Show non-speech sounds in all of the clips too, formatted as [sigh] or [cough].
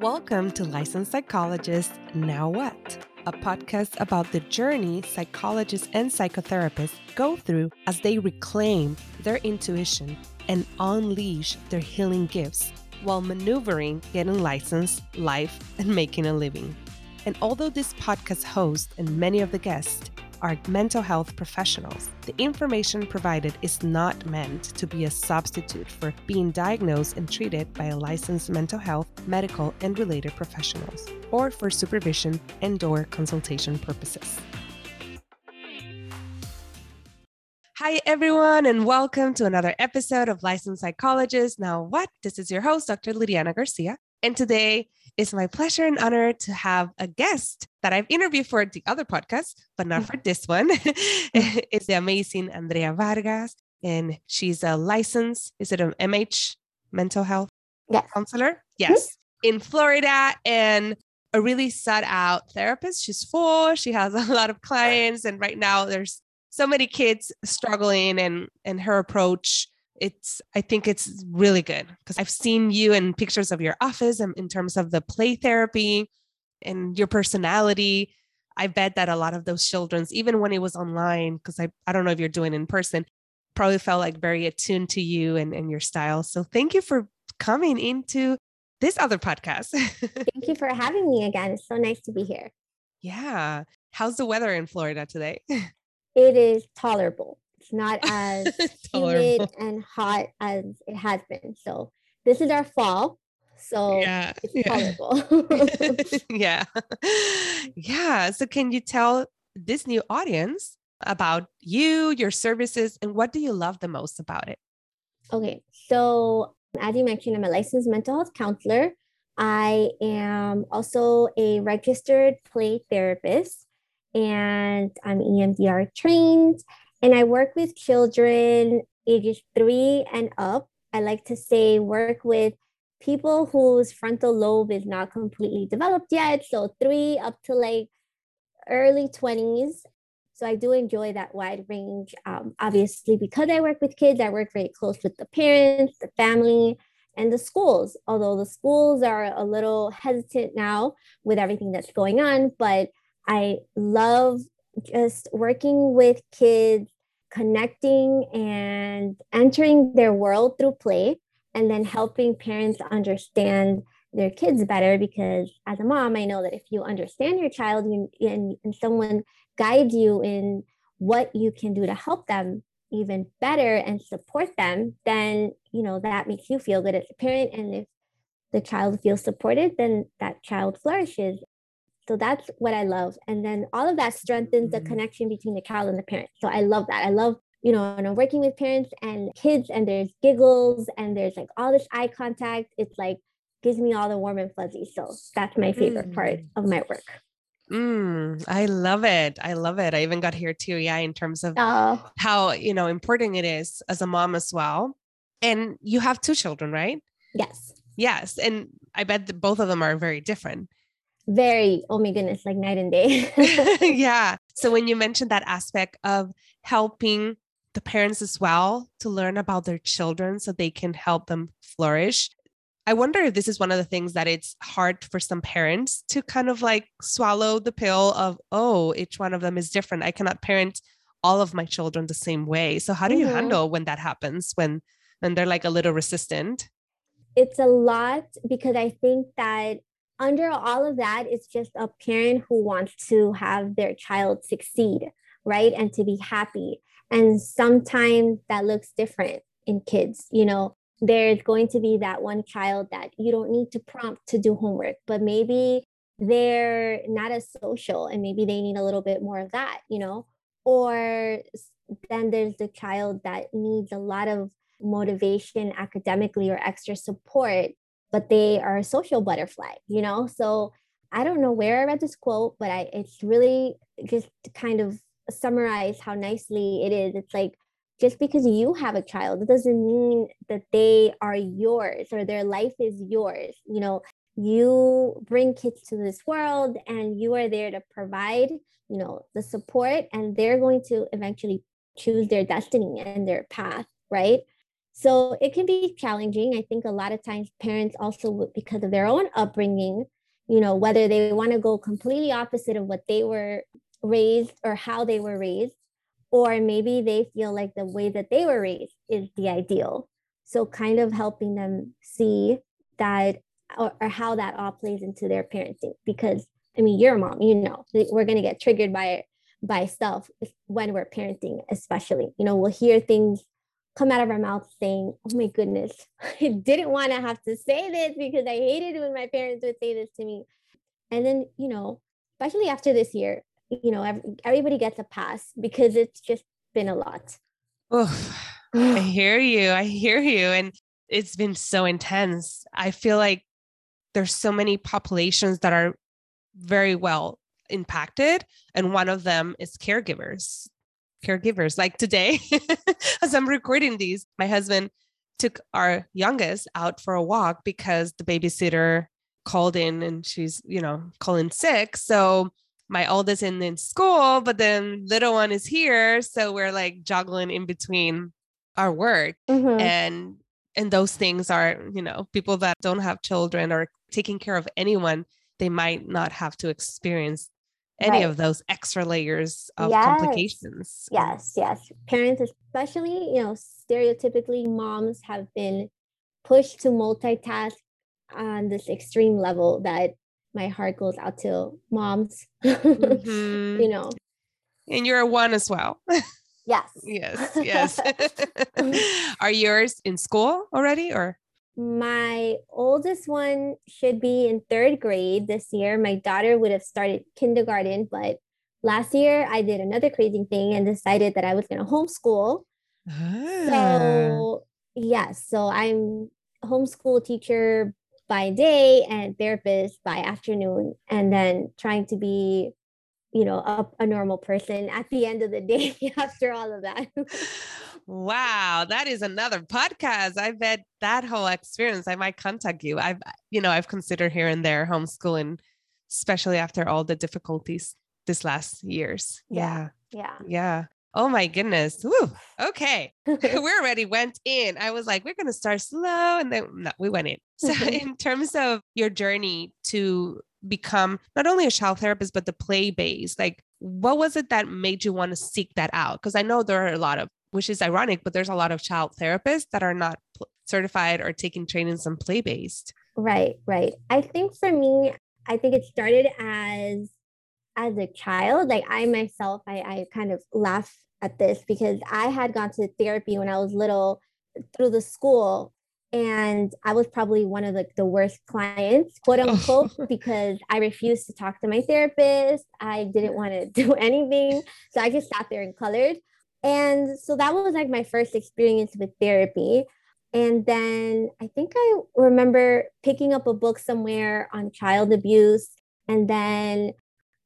Welcome to Licensed Psychologist Now What? A podcast about the journey psychologists and psychotherapists go through as they reclaim their intuition and unleash their healing gifts while maneuvering getting licensed, life, and making a living. And although this podcast host and many of the guests are mental health professionals. The information provided is not meant to be a substitute for being diagnosed and treated by a licensed mental health, medical, and related professionals, or for supervision and or consultation purposes. Hi, everyone, and welcome to another episode of Licensed Psychologist. Now, what? This is your host, Dr. Liliana Garcia. And today it's my pleasure and honor to have a guest that I've interviewed for the other podcast, but not mm. for this one. [laughs] Mm. it's the amazing Andrea Vargas, and she's a licensed, is it an MH mental health yes. counselor? Mm. Yes, in Florida, and a really sought out therapist. She's full, she has [laughs] a lot of clients, and right now there's so many kids struggling, and and her approach it's i think it's really good because i've seen you in pictures of your office and in terms of the play therapy and your personality. I bet that a lot of those children's even when it was online because I, I don't know if you're doing in person probably felt like very attuned to you and, and your style. So thank you for coming into this other podcast. [laughs] Thank you for having me again. It's so nice to be here. Yeah. How's the weather in florida today? [laughs] It is tolerable it's not [laughs] as humid and hot as it has been. So this is our fall. So yeah, it's yeah. tolerable. [laughs] [laughs] yeah. Yeah. So can you tell this new audience about you, your services, and what do you love the most about it? Okay. So as you mentioned, I'm a licensed mental health counselor. I am also a registered play therapist and I'm EMDR trained and I work with children ages three and up. I like to say work with people whose frontal lobe is not completely developed yet. So three up to like early 20s. So I do enjoy that wide range. Um, obviously, because I work with kids, I work very close with the parents, the family, and the schools. Although the schools are a little hesitant now with everything that's going on, but I love just working with kids, connecting and entering their world through play, and then helping parents understand their kids better. Because as a mom, I know that if you understand your child and, and, and someone guides you in what you can do to help them even better and support them, then you know that makes you feel good as a parent. And if the child feels supported, then that child flourishes. So that's what I love. And then all of that strengthens the mm-hmm. connection between the child and the parent. So I love that. I love, you know, and I'm working with parents and kids and there's giggles and there's like all this eye contact. It's like gives me all the warm and fuzzy. So that's my favorite mm. part of my work. Mm, I love it. I love it. I even got here too. Yeah, in terms of oh. how, you know, important it is as a mom as well. And you have two children, right? Yes. Yes. And I bet that both of them are very different very oh my goodness like night and day. [laughs] [laughs] Yeah. So when you mentioned that aspect of helping the parents as well to learn about their children so they can help them flourish i wonder if this is one of the things that it's hard for some parents to kind of like swallow the pill of oh each one of them is different. I cannot parent all of my children the same way. So how do you mm-hmm. handle when that happens when when they're like a little resistant? It's a lot because i think that under all of that, it's just a parent who wants to have their child succeed, right? And to be happy. And sometimes that looks different in kids. You know, there's going to be that one child that you don't need to prompt to do homework, but maybe they're not as social and maybe they need a little bit more of that, you know? Or then there's the child that needs a lot of motivation academically or extra support but they are a social butterfly, you know? So I don't know where I read this quote, but I it's really just kind of summarize how nicely it is. It's like just because you have a child, it doesn't mean that they are yours or their life is yours. You know, you bring kids to this world and you are there to provide, you know, the support and they're going to eventually choose their destiny and their path, right? So it can be challenging. I think a lot of times parents also, because of their own upbringing, you know, whether they want to go completely opposite of what they were raised or how they were raised, or maybe they feel like the way that they were raised is the ideal. So kind of helping them see that or, or how that all plays into their parenting because I mean, you're a mom, you know, we're going to get triggered by by stuff when we're parenting, especially. You know, we'll hear things come out of our mouth saying, "Oh my goodness, [laughs] I didn't want to have to say this because I hated when my parents would say this to me." And then, you know, especially after this year, you know, everybody gets a pass because it's just been a lot. Oh, [sighs] I hear you. I hear you. And it's been so intense. I feel like there's so many populations that are very well impacted and one of them is caregivers caregivers. Like today [laughs] as i'm recording these my husband took our youngest out for a walk because the babysitter called in and she's you know calling sick. So my oldest in, in school but then little one is here. So we're like juggling in between our work. Mm-hmm. and and those things are you know people that don't have children or taking care of anyone they might not have to experience any right. of those extra layers of yes. complications. Yes, yes. Parents, especially, you know, stereotypically, moms have been pushed to multitask on this extreme level that my heart goes out to moms, [laughs] mm-hmm. you know. And you're a one as well. [laughs] Yes. yes, yes. [laughs] Are yours in school already or? My oldest one should be in third grade this year. My daughter would have started kindergarten, but last year I did another crazy thing and decided that I was going to homeschool. Ah. So, yes, so I'm homeschool teacher by day and therapist by afternoon, and then trying to be, you know, a, a normal person at the end of the day [laughs] after all of that. [laughs] Wow, that is another podcast. I bet that whole experience, I might contact you. I've, you know, I've considered here and there homeschooling, especially after all the difficulties this last years. Yeah. Yeah. Yeah. Oh my goodness. Woo. Okay. [laughs] [laughs] we already went in. I was like, we're going to start slow. And then no, we went in. [laughs] So, in terms of your journey to become not only a child therapist, but the play based, like, what was it that made you want to seek that out? Because I know there are a lot of which is ironic, but there's a lot of child therapists that are not certified or taking trainings on play based. Right, right. I think for me, I think it started as as a child. Like I myself, I, I kind of laugh at this because I had gone to therapy when I was little through the school. And I was probably one of the, the worst clients, quote unquote, [laughs] because I refused to talk to my therapist. I didn't want to [laughs] do anything. So I just sat there and colored. And so that was like my first experience with therapy. And then I think I remember picking up a book somewhere on child abuse. And then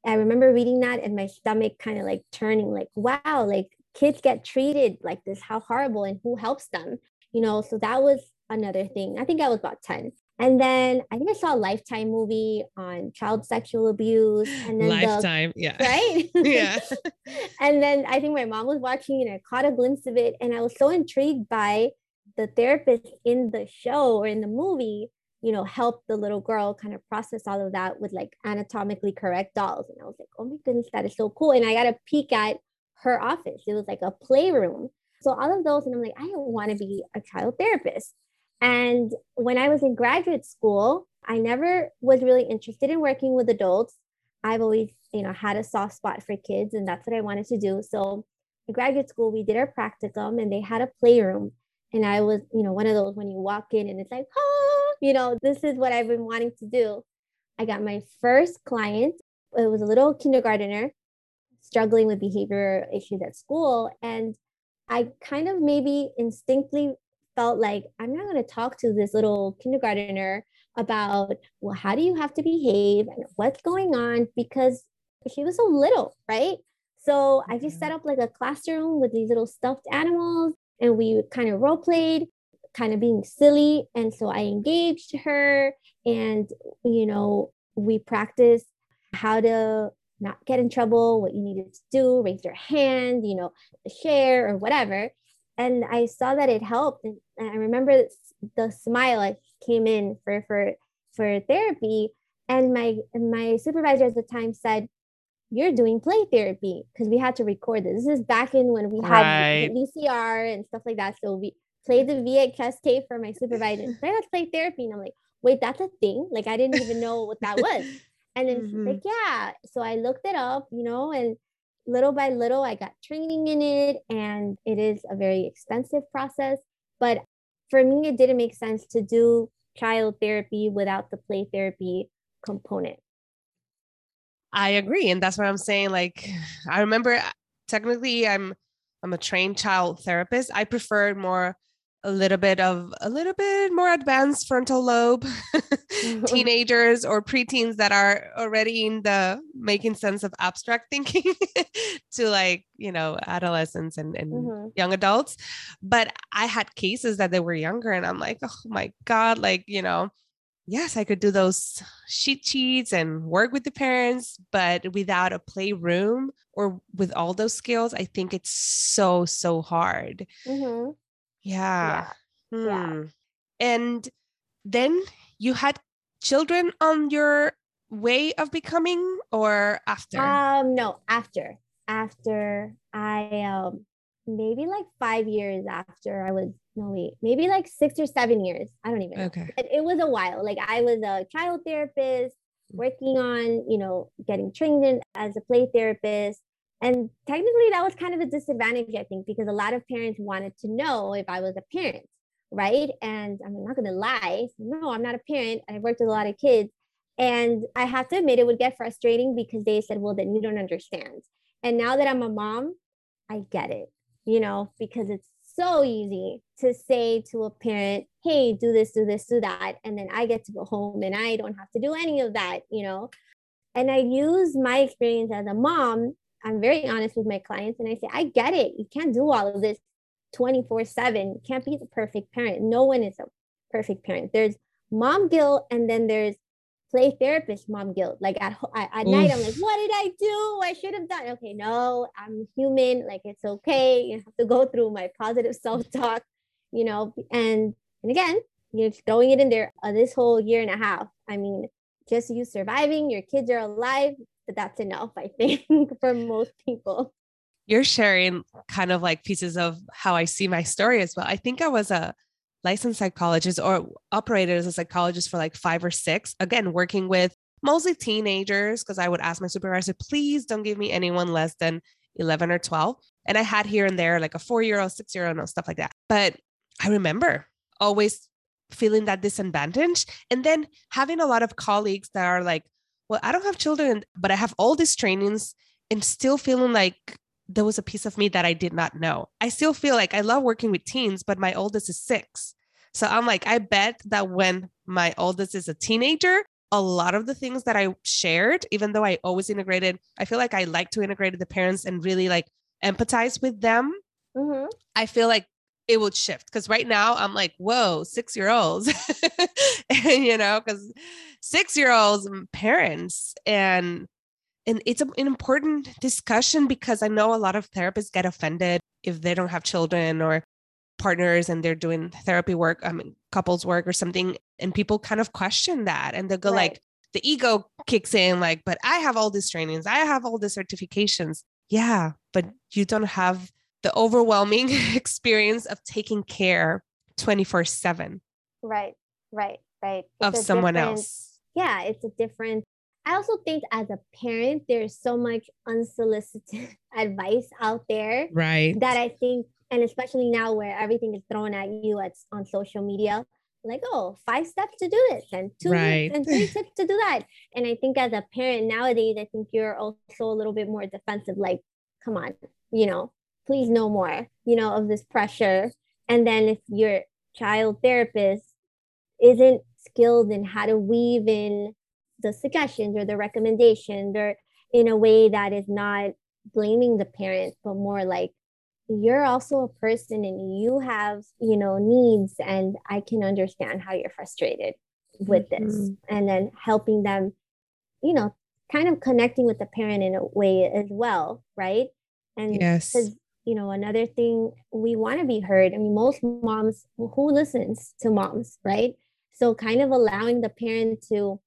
I remember reading that and my stomach kind of like turning, like, wow, like kids get treated like this. How horrible. And who helps them? You know, so that was another thing. I think I was about 10. And then I think I saw a Lifetime movie on child sexual abuse. And then Lifetime, the, yeah. Right? [laughs] yeah. [laughs] and then I think my mom was watching and I caught a glimpse of it. And I was so intrigued by the therapist in the show or in the movie, you know, help the little girl kind of process all of that with like anatomically correct dolls. And I was like, oh my goodness, that is so cool. And I got a peek at her office. It was like a playroom. So all of those, and I'm like, I don't want to be a child therapist. And when I was in graduate school, I never was really interested in working with adults. I've always, you know, had a soft spot for kids, and that's what I wanted to do. So in graduate school, we did our practicum and they had a playroom. And I was, you know, one of those when you walk in and it's like, oh, you know, this is what I've been wanting to do. I got my first client. It was a little kindergartner struggling with behavior issues at school. And I kind of maybe instinctively felt like I'm not going to talk to this little kindergartner about, well, how do you have to behave and what's going on because she was so little, right? So I just set mm-hmm. up like a classroom with these little stuffed animals and we kind of role played, kind of being silly. And so I engaged her and, you know, we practiced how to not get in trouble, what you needed to do, raise your hand, you know, share or whatever. And I saw that it helped. And I remember the smile I came in for for for therapy. And my my supervisor at the time said, You're doing play therapy because we had to record this. This is back in when we had right. VCR and stuff like that. So we played the VHS tape for my supervisor. Let's play therapy. And I'm like, wait, that's a thing. Like I didn't even know what that was. And then mm-hmm. she's like, yeah. So I looked it up, you know, and little by little, I got training in it, and it is a very expensive process. But for me, it didn't make sense to do child therapy without the play therapy component. I agree, and that's what I'm saying. Like, [sighs] I remember technically, I'm I'm a trained child therapist. I prefer more a little bit of a little bit more advanced frontal lobe [laughs] teenagers or preteens that are already in the making sense of abstract thinking [laughs] to like you know adolescents and, and mm-hmm. young adults but i had cases that they were younger and i'm like oh my god like you know yes i could do those sheet sheets and work with the parents but without a playroom or with all those skills i think it's so so hard mm-hmm. Yeah. Yeah. Hmm. yeah. And then you had children on your way of becoming or after? Um no, after. After I um maybe like 5 years after I was no wait, maybe like 6 or 7 years. I don't even know. Okay. It, it was a while. Like I was a child therapist working on, you know, getting trained in as a play therapist and technically, that was kind of a disadvantage, I think, because a lot of parents wanted to know if I was a parent, right? And I'm not going to lie. No, I'm not a parent. I worked with a lot of kids. And I have to admit, it would get frustrating because they said, well, then you don't understand. And now that I'm a mom, I get it, you know, because it's so easy to say to a parent, hey, do this, do this, do that. And then I get to go home and I don't have to do any of that, you know. And I use my experience as a mom I'm very honest with my clients and I say, I get it. You can't do all of this 24 7. You can't be the perfect parent. No one is a perfect parent. There's mom guilt and then there's play therapist mom guilt. Like at, at, at night, I'm like, what did I do? I should have done. Okay, no, I'm human. Like it's okay. You have to go through my positive [laughs] self talk, you know. And and again, you're throwing it in there uh, this whole year and a half. I mean, just you surviving, your kids are alive, but that's enough, I think, [laughs] for most people. You're sharing kind of like pieces of how I see my story as well. I think I was a licensed psychologist or operated as a psychologist for like five or six, again, working with mostly teenagers, because I would ask my supervisor, please don't give me anyone less than 11 or 12. And I had here and there like a four year old, six year old, stuff like that. But I remember always feeling that disadvantage. And then having a lot of colleagues that are like, well, I don't have children, but I have all these trainings and still feeling like there was a piece of me that I did not know. I still feel like I love working with teens, but my oldest is six. So I'm like, I bet that when my oldest is a teenager, a lot of the things that I shared, even though I always integrated, I feel like I like to integrate the parents and really like empathize with them. Mm-hmm. I feel like it would shift because right now I'm like, whoa, six year olds, [laughs] you know, because six year olds parents and and it's an important discussion because I know a lot of therapists get offended if they don't have children or partners and they're doing therapy work, I mean couples work or something, and people kind of question that and they'll go right. like the ego kicks in, like, but I have all these trainings, I have all these certifications. Yeah, but you don't have the overwhelming [laughs] experience of taking care 24 7 right right right it's of someone else yeah it's a different i also think as a parent there's so much unsolicited [laughs] advice out there right that i think and especially now where everything is thrown at you at, on social media like oh five steps to do this and two right. and three tips to do that and i think as a parent nowadays i think you're also a little bit more defensive like come on you know please no more, you know, of this pressure. And then if your child therapist isn't skilled in how to weave in the suggestions or the recommendations or in a way that is not blaming the parent, but more like you're also a person and you have, you know, needs and I can understand how you're frustrated with mm-hmm. this. And then helping them, you know, kind of connecting with the parent in a way as well, right? And yes you know, another thing we want to be heard. I mean, most moms who listens to moms, right? So kind of allowing the parent to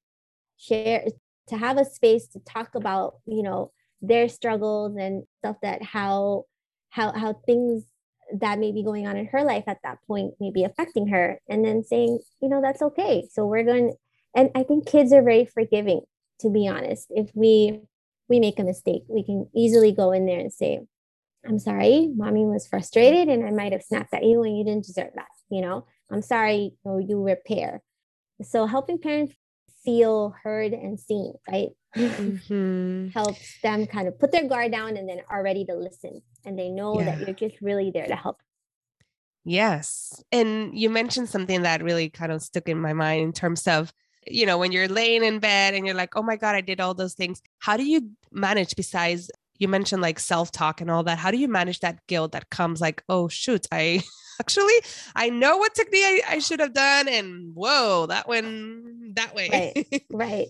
share to have a space to talk about, you know, their struggles and stuff that how how how things that may be going on in her life at that point may be affecting her. And then saying you know that's okay. So we're going and i think kids are very forgiving to be honest. If we we make a mistake we can easily go in there and say i'm sorry mommy was frustrated and i might have snapped at you and you didn't deserve that you know i'm sorry or you repair. So helping parents feel heard and seen right? [laughs] Mm-hmm. helps them kind of put their guard down and then are ready to listen and they know yeah. that you're just really there to help. Yes. And you mentioned something that really kind of stuck in my mind in terms of you know when you're laying in bed and you're like oh my god i did all those things. How do you manage besides you mentioned like self-talk and all that how do you manage that guilt that comes like oh shoot i [laughs] actually i know what technique I, I should have done and whoa that went that way right [laughs] right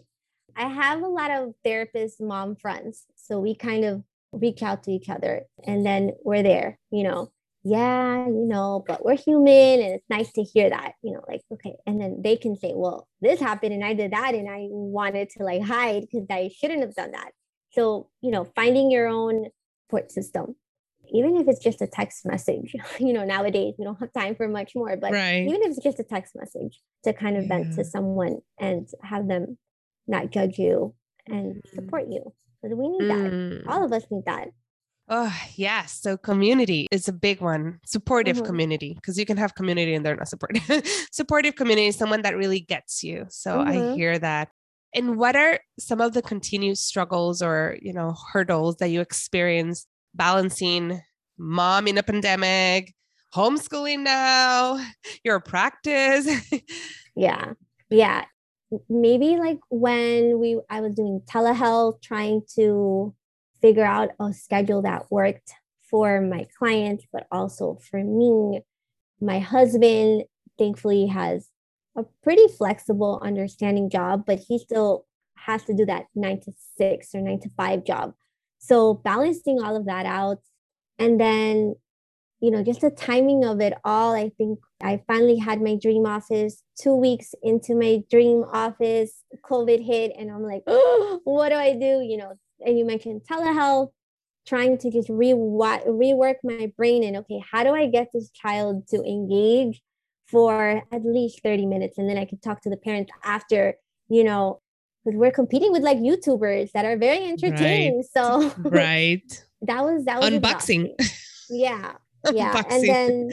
I have a lot of therapist mom friends. So we kind of reach out to each other and then we're there, you know, yeah, you know, but we're human and it's nice to hear that, you know, like, okay. And then they can say, well, this happened and I did that and I wanted to like hide because I shouldn't have done that. So, you know, finding your own support system, even if it's just a text message, [laughs] you know, nowadays we don't have time for much more, but right. even if it's just a text message to kind of yeah. vent to someone and have them not judge you and mm. support you because we need mm. that all of us need that Oh, yes. So community is a big one. Supportive mm-hmm. community, because you can have community and they're not supportive. [laughs] supportive community is someone that really gets you. So mm-hmm. I hear that. And what are some of the continued struggles or, you know, hurdles that you experience balancing mom in a pandemic, homeschooling now, your practice? [laughs] yeah. Yeah maybe like when we I was doing telehealth, trying to figure out a schedule that worked for my clients, but also for me. My husband thankfully has a pretty flexible, understanding job, but he still has to do that nine to six or nine to five job. So balancing all of that out and then you know, just the timing of it all. I think I finally had my dream office two weeks into my dream office. COVID hit, and I'm like, oh, [gasps] what do I do? You know, and you mentioned telehealth, trying to just re- rework my brain and okay, how do I get this child to engage for at least 30 minutes? And then I could talk to the parents after, you know, because we're competing with like YouTubers that are very entertaining. Right. So, [laughs] right. that was that was unboxing. Yeah [laughs] yeah and then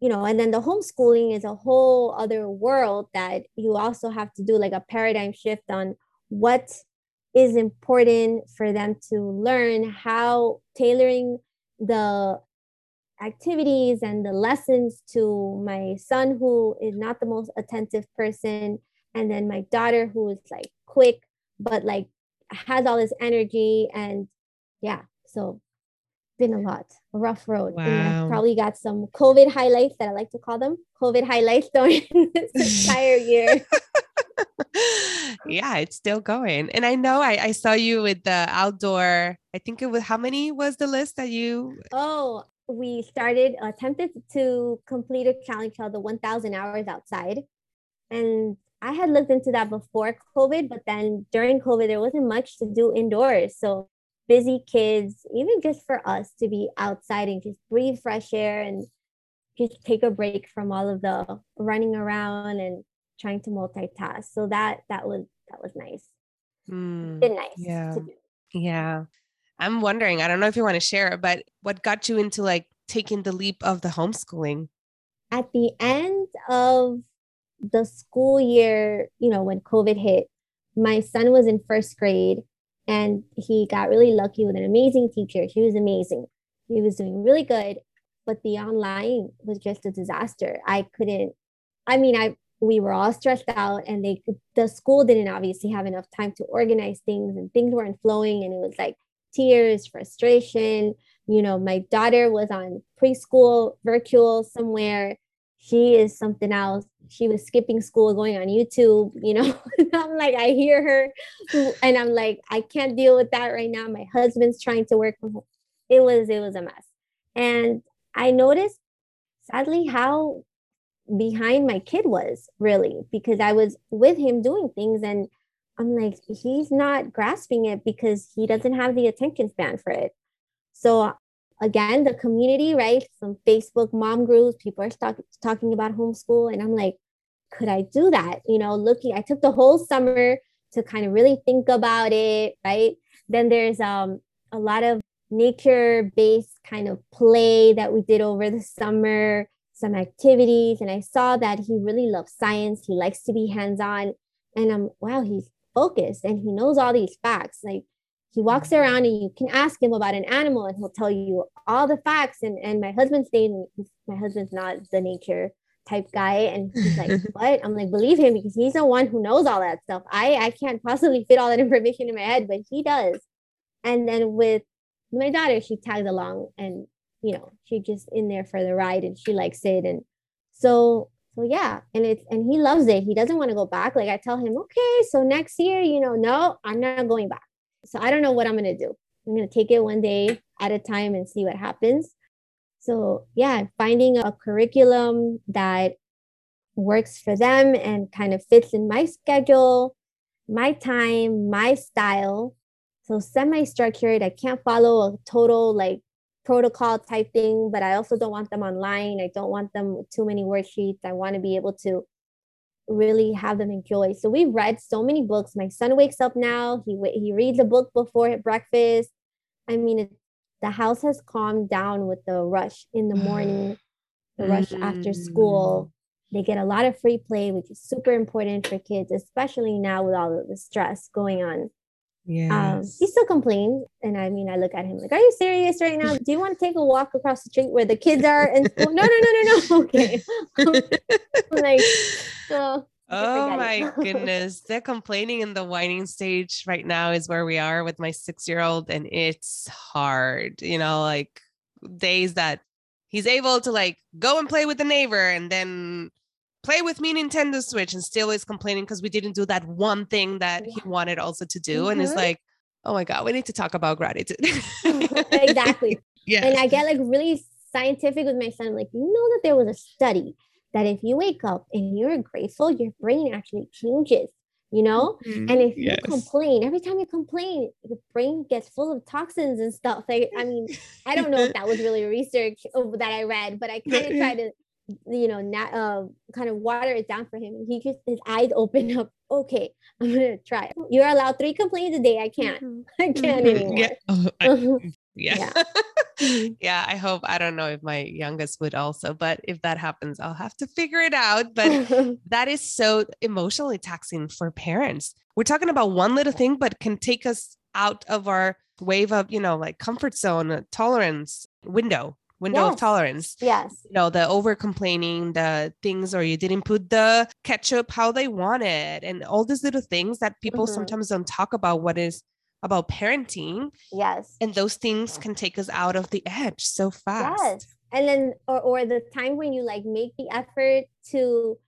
you know and then the homeschooling is a whole other world that you also have to do like a paradigm shift on what is important for them to learn how tailoring the activities and the lessons to my son who is not the most attentive person and then my daughter who is like quick but like has all this energy and yeah so been a lot, a rough road. Wow. And I probably got some COVID highlights that I like to call them COVID highlights [laughs] during this entire year. yeah, it's still going. And I know I, I saw you with the outdoor, I think it was how many was the list that you? Oh, we started, attempted to complete a challenge called the 1000 hours outside. And I had looked into that before COVID, but then during COVID, there wasn't much to do indoors. So busy kids, even just for us to be outside and just breathe fresh air and just take a break from all of the running around and trying to multitask. So that that was that was nice. Mm, Been nice. Yeah. Yeah. I'm wondering, I don't know if you want to share, but what got you into like taking the leap of the homeschooling? At the end of the school year, you know, when COVID hit, my son was in first grade and he got really lucky with an amazing teacher. She was amazing. He was doing really good, but the online was just a disaster. I couldn't, I mean, I, we were all stressed out and they, the school didn't obviously have enough time to organize things and things weren't flowing. And it was like tears, frustration. You know, my daughter was on preschool virtual somewhere. She is something else. She was skipping school going on youtube you know. [laughs] I'm like i hear her and i'm like i can't deal with that right now. My husband's trying to work from home. It was it was a mess. And I noticed sadly how behind my kid was really because I was with him doing things and I'm like, he's not grasping it because he doesn't have the attention span for it. So again, the community, right? Some Facebook mom groups, people are talk- talking about homeschool. And I'm like, could I do that? You know, looking, I took the whole summer to kind of really think about it, right? Then there's um a lot of nature based kind of play that we did over the summer, some activities. And I saw that he really loves science. He likes to be hands on. And I'm, wow, he's focused and he knows all these facts. Like he walks mm-hmm. around and you can ask him about an animal and he'll tell you all the facts. And, and my husband stayed, my husband's not the nature type guy. And he's like, [laughs] what? I'm like, believe him because he's the one who knows all that stuff. I, I can't possibly fit all that [laughs] information in my head, but he does. And then with my daughter, she tagged along and, you know, she just in there for the ride and she likes it. And so, so yeah, and it's, and he loves it. He doesn't want to go back. Like I tell him, okay, so next year, you know, no, I'm not going back. So I don't know what I'm going to do. I'm going to take it one day at a time and see what happens. So yeah, finding a curriculum that works for them and kind of fits in my schedule, my time, my style, so semi-structured, I can't follow a total like protocol type thing, but I also don't want them online. I don't want them with too many worksheets. I want to be able to really have them enjoy. So we've read so many books. My son wakes up now. He he reads a book before breakfast. I mean, it, the house has calmed down with the rush in the morning, the rush after school. Mm. They get a lot of free play, which is super important for kids, especially now with all of the stress going on. Yeah. Um, he still complains. And I mean, I look at him like, Are you serious right now? Do you want to take a walk across the street where the kids are And? [laughs] No, no, no, no, no. [laughs] Okay. like, [laughs] oh. Oh my goodness. The complaining in the whining stage right now is where we are with my six year old, and it's hard, you know, like days that he's able to like go and play with the neighbor and then play with me Nintendo Switch and still is complaining because we didn't do that one thing that yeah. he wanted also to do. Mm-hmm. And it's mm-hmm. like, oh my God, we need to talk about gratitude. exactly. [laughs] Yeah. And I get like really scientific with my son. I'm Like, you know that there was a study that if you wake up and you're grateful, your brain actually changes, you know? Mm-hmm. And if yes. you complain, every time you complain, your brain gets full of toxins and stuff. Like, I mean, I don't know if that was really research that I read, but I kind of try to you know, not, uh, kind of water it down for him. He just his eyes open up. [laughs] Okay, I'm gonna try. You're allowed three complaints a day. I can't. Mm-hmm. [laughs] I can't mm-hmm. anymore. Yeah. Oh, [laughs] I, yeah. Yeah. Mm-hmm. yeah. I hope. I don't know if my youngest would also, but if that happens, I'll have to figure it out. But that is so emotionally taxing for parents. We're talking about one little thing, but can take us out of our wave of, you know, like comfort zone, tolerance window window yes. of tolerance. Yes. You know, the over complaining, the things, or you didn't put the ketchup how they wanted, and all these little things that people mm-hmm. sometimes don't talk about what is about parenting. Yes. And those things can take us out of the edge so fast. Yes. And then, or, or the time when you like make the effort to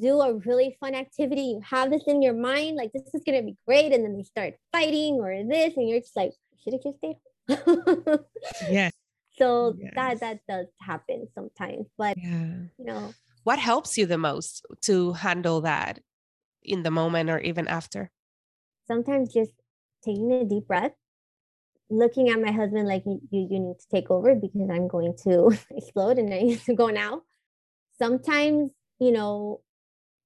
do a really fun activity, you have this in your mind, like this is gonna be great, and then they start fighting or this, and you're just like, should have just stayed. [laughs] yes so yes. that that does happen sometimes but yeah. you know what helps you the most to handle that in the moment or even after sometimes just taking a deep breath looking at my husband like you you need to take over because i'm going to [laughs] explode and i need to go now sometimes you know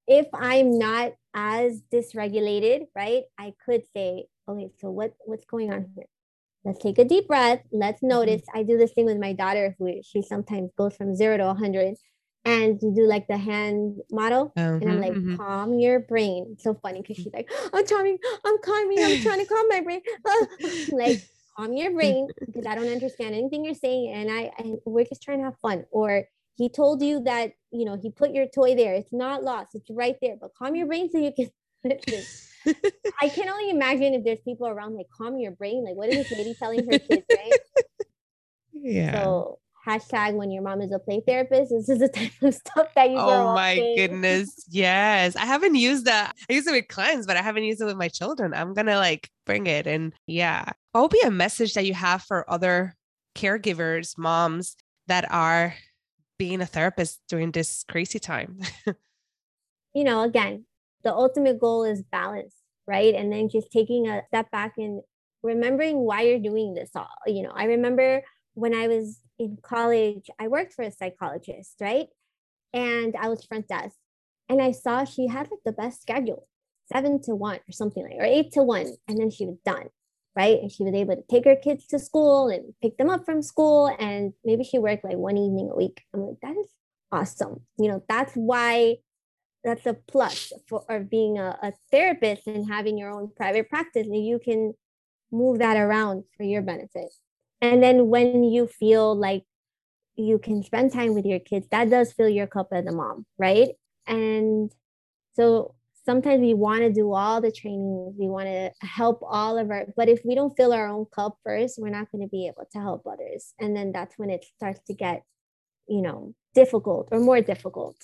if i'm not as dysregulated right i could say okay so what what's going on here let's take a deep breath. Let's mm-hmm. notice. Mm-hmm. I do this thing with my daughter who she sometimes goes from zero to 100 and you do like the hand model. Mm-hmm, and I'm like, mm-hmm. calm your brain. It's so funny because she's like, [gasps] I'm calming, I'm calming, I'm trying to calm my brain. [laughs] like, calm your [laughs] brain because I don't understand anything you're saying. And I, and we're just trying to have fun. Or he told you that, you know, he put your toy there. It's not lost. It's right there. But calm your brain so you can [laughs] I can only imagine if there's people around like calm your brain. Like, what is this lady telling her kids, [laughs] right? Yeah. So hashtag when your mom is a play therapist. This is the [laughs] type of stuff that you. Oh my goodness! Yes, I haven't used that. I use it with clients, but I haven't used it with my children. I'm gonna like bring it, and yeah, what would be a message that you have for other caregivers, moms that are being a therapist during this crazy time? [laughs] you know, again, the ultimate goal is balance, right? And then just taking a step back and remembering why you're doing this all. You know, I remember when I was in college, I worked for a psychologist, right? And I was front desk. And I saw she had like the best schedule, seven to one or something like, or eight to one. And then she was done, right? And she was able to take her kids to school and pick them up from school. And maybe she worked like one evening a week. I'm like, that is awesome. You know, that's why that's a plus for being a, a therapist and having your own private practice. And you can move that around for your benefit. And then when you feel like you can spend time with your kids, that does fill your cup as a mom, right? And so sometimes we want to do all the trainings, we want to help all of our, but if we don't fill our own cup first, we're not going to be able to help others. And then that's when it starts to get, you know, difficult or more difficult.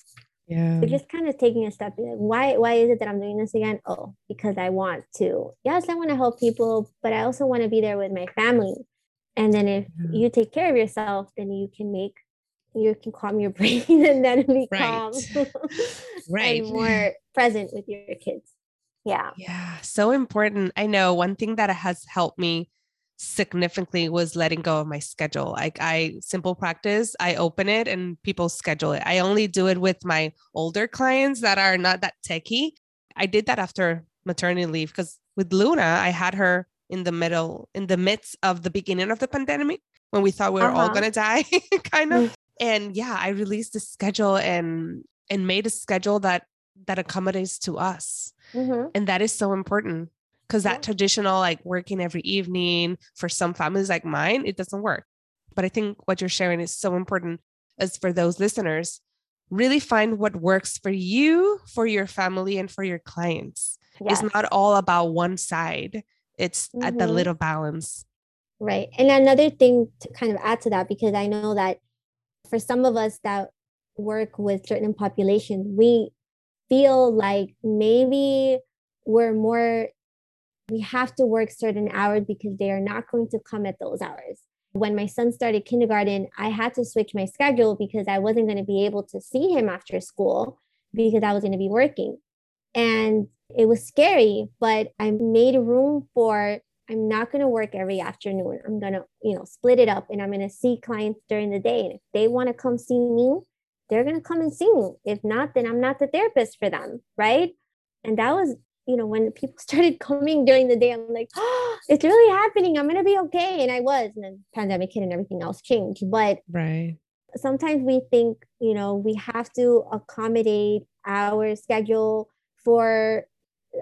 Yeah. So just kind of taking a step. Why why is it that I'm doing this again? Oh, because I want to. Yes, I want to help people, but I also want to be there with my family. And then if yeah. you take care of yourself, then you can make you can calm your [laughs] brain and then be right. calm right [laughs] and more present with your kids. Yeah. Yeah. So important. I know one thing that has helped me significantly was letting go of my schedule. Like I SimplePractice, I open it and people schedule it. I only do it with my older clients that are not that techy. I did that after maternity leave because with Luna, I had her in the middle, in the midst of the beginning of the pandemic when we thought we were uh-huh. all gonna die, [laughs] kind of. Mm. And yeah, I released the schedule and and made a schedule that that accommodates to us. Mm-hmm. And that is so important because that traditional like working every evening for some families like mine it doesn't work. But i think what you're sharing is so important as for those listeners really find what works for you for your family and for your clients. Yes. it's not all about one side. It's mm-hmm. at the little balance. Right. And another thing to kind of add to that because i know that for some of us that work with certain populations we feel like maybe we're more we have to work certain hours because they are not going to come at those hours. When my son started kindergarten, I had to switch my schedule because I wasn't going to be able to see him after school because I was going to be working. And it was scary, but I made room for I'm not going to work every afternoon. I'm going to, you know, split it up and I'm going to see clients during the day. And if they want to come see me, they're going to come and see me. If not, then I'm not the therapist for them. Right. And that was you know, when people [laughs] started coming during the day, I'm like, oh, [gasps] it's really happening. I'm gonna be okay. And I was, and then pandemic hit and everything else changed. But right. Sometimes we think, you know, we have to accommodate our schedule for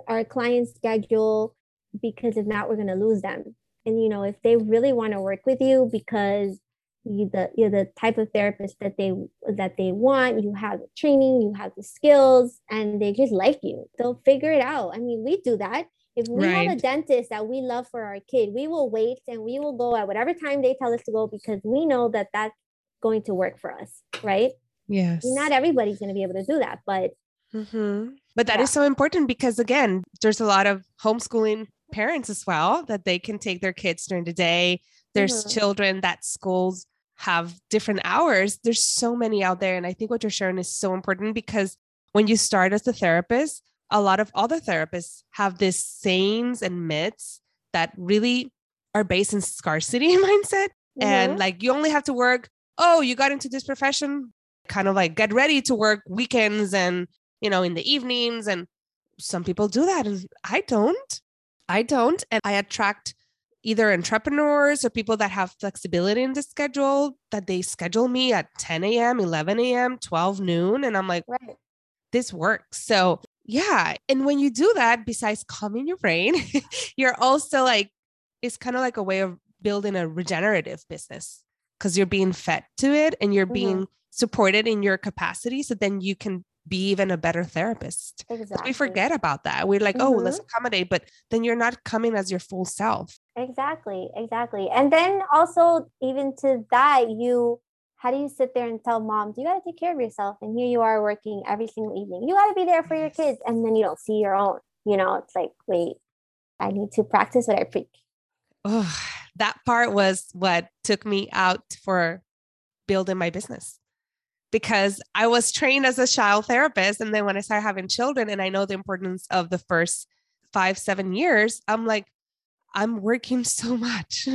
our client's schedule because if not, we're gonna lose them. And you know, if they really want to work with you because you the you're the type of therapist that they that they want you have the training you have the skills and they just like you they'll figure it out i mean we do that if we right. have a dentist that we love for our kid we will wait and we will go at whatever time they tell us to go because we know that that's going to work for us right yes not everybody's going to be able to do that but mm-hmm. but that yeah. is so important because again there's a lot of homeschooling parents as well that they can take their kids during the day there's mm-hmm. children that schools have different hours. There's so many out there. And I think what you're sharing is so important because when you start as a therapist, a lot of other therapists have these sayings and myths that really are based in scarcity [laughs] mindset. Mm-hmm. And like you only have to work, oh, you got into this profession, kind of like get ready to work weekends and, you know, in the evenings. And some people do that. And I don't. I don't. And I attract either entrepreneurs or people that have flexibility in the schedule that they schedule me at 10 a.m., 11 a.m., 12 noon. And I'm like, right. this works. So, yeah. And when you do that, besides calming your brain, [laughs] you're also like, it's kind of like a way of building a regenerative business because you're being fed to it and you're mm-hmm. being supported in your capacity. So then you can be even a better therapist. Exactly. We forget about that. We're like, mm-hmm. oh, let's mm-hmm. accommodate, but then you're not coming as your full self. Exactly, exactly. And then also, even to that, you how do you sit there and tell mom, you got to take care of yourself? And here you are working every single evening. You got to be there for your kids, and then you don't see your own. You know, it's like, wait, I need to practice what I preach. Oh, that part was what took me out for building my business because I was trained as a child therapist. And then when I started having children and I know the importance of the first five, seven years, I'm like, I'm working [laughs] so much.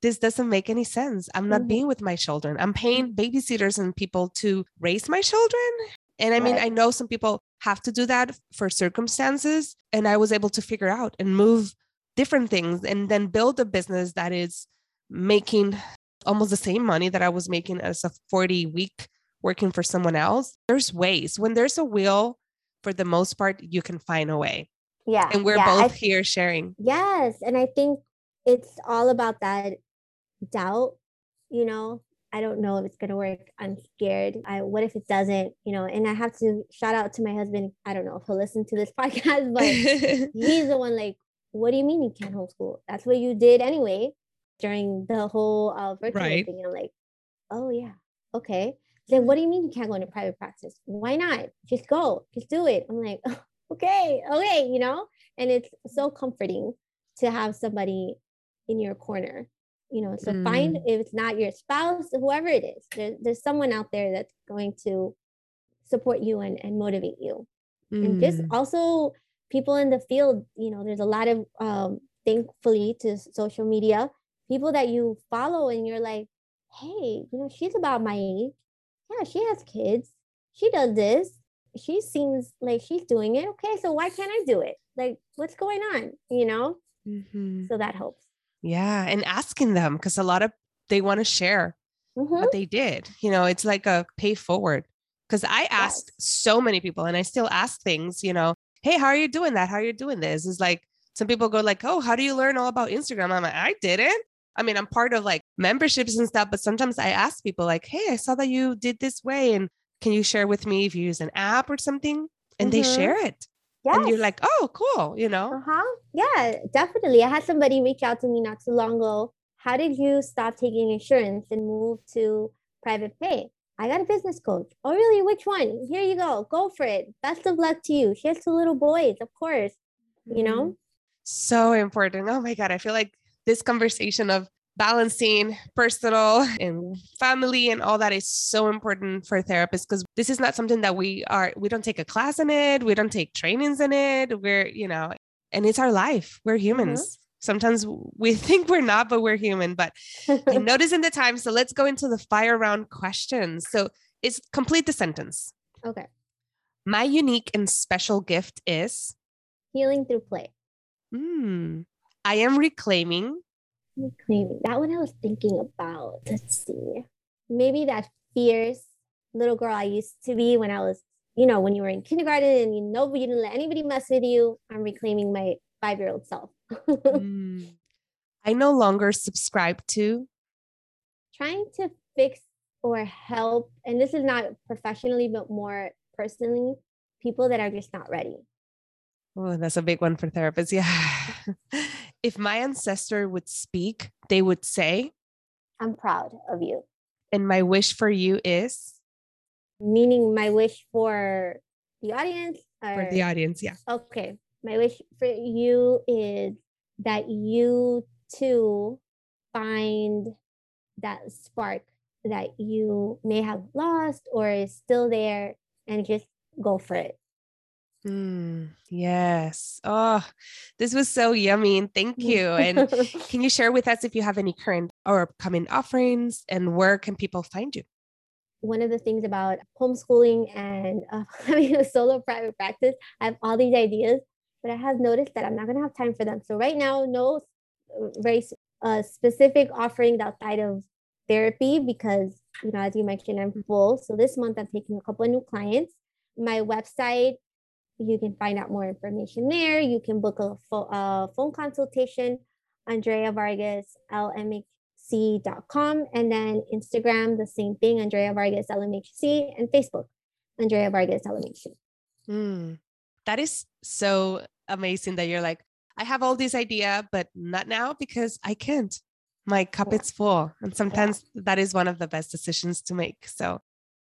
this doesn't make any sense. I'm not mm-hmm. being with my children. I'm paying babysitters and people to raise my children. And I mean, right. I know some people have to do that for circumstances. And I was able to figure out and move different things and then build a business that is making almost the same money that I was making as a 40 week working for someone else. There's ways. When there's a will, for the most part, you can find a way. Yeah. And we're yeah, both I, here sharing. Yes. And I think it's all about that doubt, you know. I don't know if it's gonna work. I'm scared. I what if it doesn't, you know, and I have to shout out to my husband. I don't know if he'll listen to this [laughs] podcast, but [laughs] he's the one like, what do you mean you can't homeschool? That's what you did anyway during the whole uh, virtual right. thing. And I'm like, oh yeah, okay. Then what do you mean you can't go into private practice? Why not? Just go, just do it. I'm like, oh, [laughs] okay, okay, you know? And it's so comforting to have somebody in your corner, you know? So mm. find, if it's not your spouse, whoever it is, there, there's someone out there that's going to support you and, and motivate you. Mm. And just mm. also people in the field, you know, there's a lot of, um, thankfully to social media, people that you follow and you're like, hey, you know, she's about my age yeah, she has kids. She does this. She seems like she's doing it. Okay, so why can't I do it? Like, what's going on? You know? Mm-hmm. So that helps. Yeah. And asking them, because a lot of they want to share mm-hmm. what they did. You know, it's like a pay forward. Because I asked yes. so many people and I still ask things, you know, hey, how are you doing that? How are you doing this? It's like some people go like, oh, how do you learn all about Instagram? I'm like, I didn't. I mean, I'm part of like memberships and stuff, but sometimes I ask people like, "Hey, I saw that you did this way, and can you share with me if you use an app or something?" And mm-hmm. they share it. Yes. And you're like, "Oh, cool," you know? Uh huh. Yeah, definitely. I had somebody reach out to me not too long ago. How did you stop taking insurance and move to private pay? I got a business coach. Oh, really? Which one? Here you go. Go for it. Best of luck to you. She has two little boys, of course. You know? Mm-hmm. So important. Oh my God. I feel like this conversation of balancing personal and family and all that is so important for therapists because this is not something that we are we don't take a class in it we don't take trainings in it we're you know and it's our life we're humans mm-hmm. sometimes we [laughs] think we're not but we're human but [laughs] I'm noticing the time so let's go into the fire round questions so it's complete the sentence okay my unique and special gift is healing through play Hmm. I am reclaiming. Reclaiming. That one I was thinking about. Let's see. Maybe that fierce little girl I used to be when I was, you know, when you were in kindergarten and you know you didn't let anybody mess with you. I'm reclaiming my five year old self. [laughs] mm. I no longer subscribe to trying to fix or help, and this is not professionally, but more personally, people that are just not ready. Oh, that's a big one for therapists. Yeah. [laughs] if my ancestor would speak, they would say, I'm proud of you. And my wish for you is? Meaning my wish for the audience? Or... For the audience, yeah. Okay. My wish for you is that you too find that spark that you may have lost or is still there and just go for it. Mm, yes. Oh, this was so yummy. And thank you. And can you share with us if you have any current or upcoming offerings and where can people find you? One of the things about homeschooling and uh, [laughs] having a solo private practice, I have all these ideas, but I have noticed that I'm not going to have time for them. So, right now, no uh, very uh, specific offerings outside of therapy because, you know, as you mentioned, I'm full. So, this month I'm taking a couple of new clients. My website you can find out more information there. You can book a, fo- a phone consultation, Andrea Vargas, LMHC.com, and then Instagram, the same thing, Andrea Vargas, LMHC, and Facebook, Andrea Vargas, LMHC. Mm, that is so amazing that you're like, I have all this idea, but not now because I can't. My cup yeah. is full. And sometimes yeah. that is one of the best decisions to make. So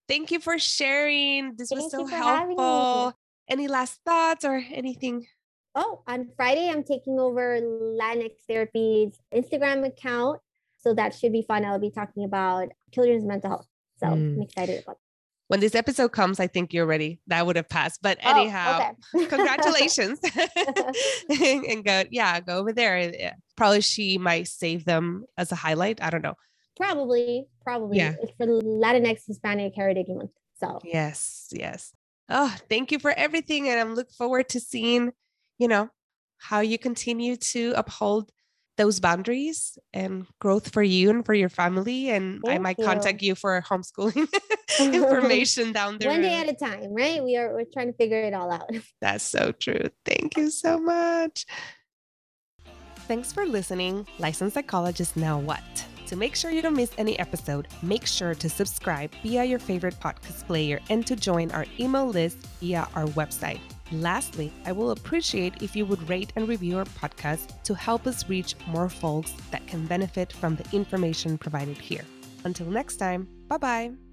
thank you for sharing. This Thank was so helpful. Any last thoughts or anything? Oh, on Friday, I'm taking over Latinx Therapy's Instagram account. So that should be fun. I'll be talking about children's mental health. So mm. I'm excited about that. when this episode comes, I think you're ready. That would have passed. But oh, anyhow, oh, okay. [laughs] congratulations. [laughs] [laughs] and go, yeah, go over there. Probably she might save them as a highlight. I don't know. Probably, probably. Yeah. It's for Latinx Hispanic Heritage Month. So yes, yes. Oh, thank you for everything. And I'm look forward to seeing, you know, how you continue to uphold those boundaries and growth for you and for your family. And Thank I might you. contact you for homeschooling [laughs] [laughs] information down there. One day at a time, right? We are we're trying to figure it all out. [laughs] That's so true. Thank you so much. Thanks for listening. Licensed psychologist now what? To make sure you don't miss any episode, make sure to subscribe via your favorite podcast player and to join our email list via our website Lastly, I will appreciate if you would rate and review our podcast to help us reach more folks that can benefit from the information provided here. Until next time, bye bye.